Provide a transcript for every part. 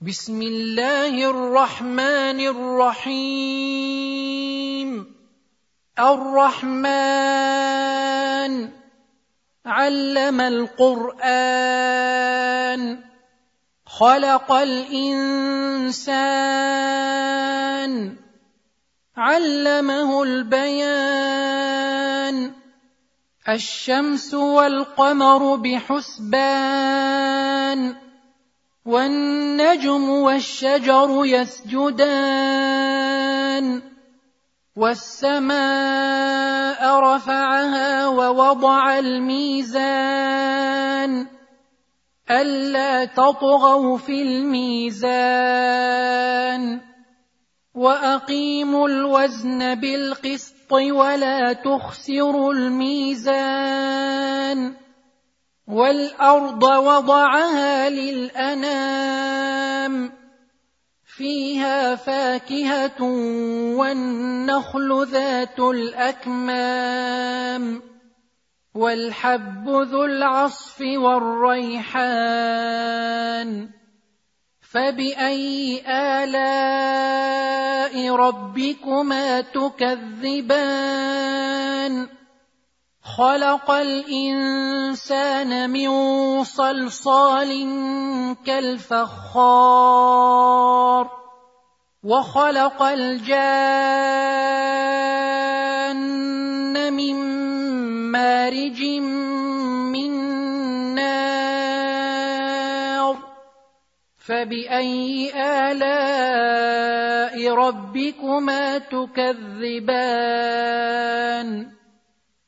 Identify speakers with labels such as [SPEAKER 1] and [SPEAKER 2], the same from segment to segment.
[SPEAKER 1] بسم الله الرحمن الرحيم. الرحمن علم القرآن. خلق الإنسان. علمه البيان. الشمس والقمر بحسبان. والنجم والشجر يسجدان والسماء رفعها ووضع الميزان ألا تطغوا في الميزان وأقيموا الوزن بالقسط ولا تخسروا الميزان والأرض وضعها للأنام فيها فاكهة والنخل ذات الأكمام والحب ذو العصف والريحان فبأي آلاء ربكما تكذبان خلق الانسان من صلصال كالفخار وخلق الجان من مارج من نار فباي الاء ربكما تكذبان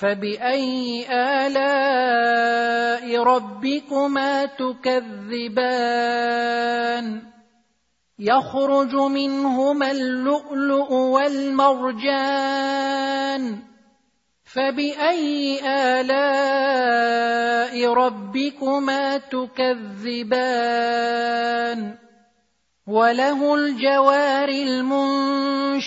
[SPEAKER 1] فباي الاء ربكما تكذبان يخرج منهما اللؤلؤ والمرجان فباي الاء ربكما تكذبان وله الجوار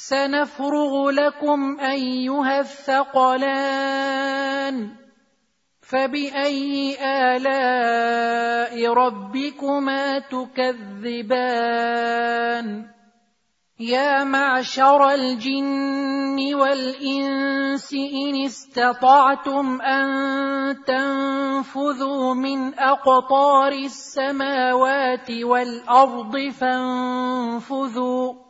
[SPEAKER 1] سنفرغ لكم أيها الثقلان فبأي آلاء ربكما تكذبان؟ يا معشر الجن والإنس إن استطعتم أن تنفذوا من أقطار السماوات والأرض فانفذوا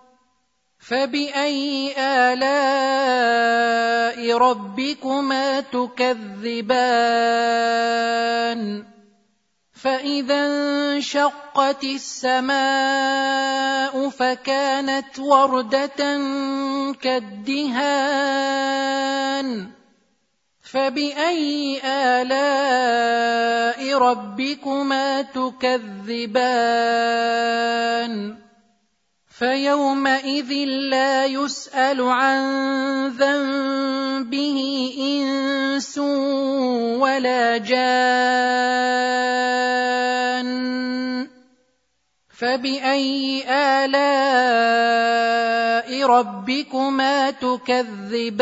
[SPEAKER 1] فبأي آلاء ربكما تكذبان؟ فإذا انشقت السماء فكانت وردة كالدهان. فبأي آلاء ربكما تكذبان؟ فيومئذ لا يسأل عن ذنبه إنس ولا جان. فبأي آلاء ربكما تكذبان؟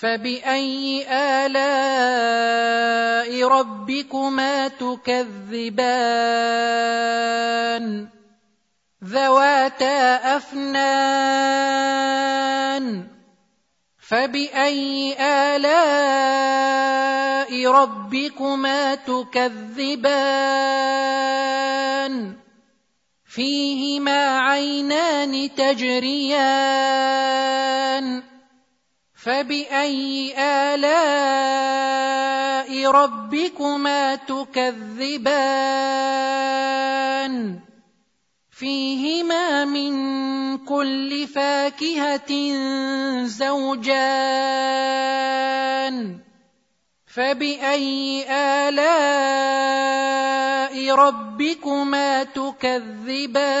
[SPEAKER 1] فباي الاء ربكما تكذبان ذواتا افنان فباي الاء ربكما تكذبان فيهما عينان تجريان فباي الاء ربكما تكذبان فيهما من كل فاكهه زوجان فباي الاء ربكما تكذبان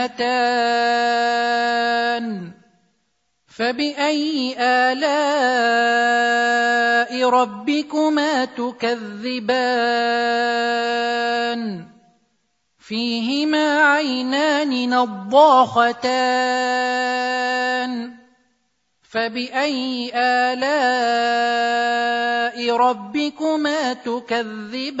[SPEAKER 1] مدهامتان فبأي آلاء ربكما تكذبان؟ فيهما عينان نضاختان. فبأي آلاء ربكما تكذبان؟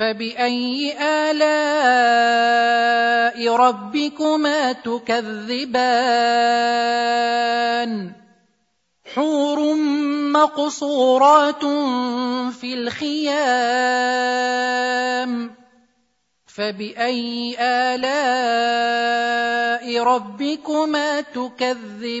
[SPEAKER 1] فبأي آلاء ربكما تكذبان؟ حور مقصورات في الخيام. فبأي آلاء ربكما تكذبان؟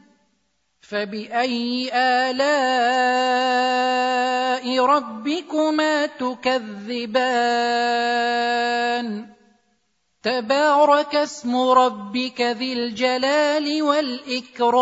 [SPEAKER 1] فبأي آلاء ربكما تكذبان؟ تبارك اسم ربك ذي الجلال والإكرام.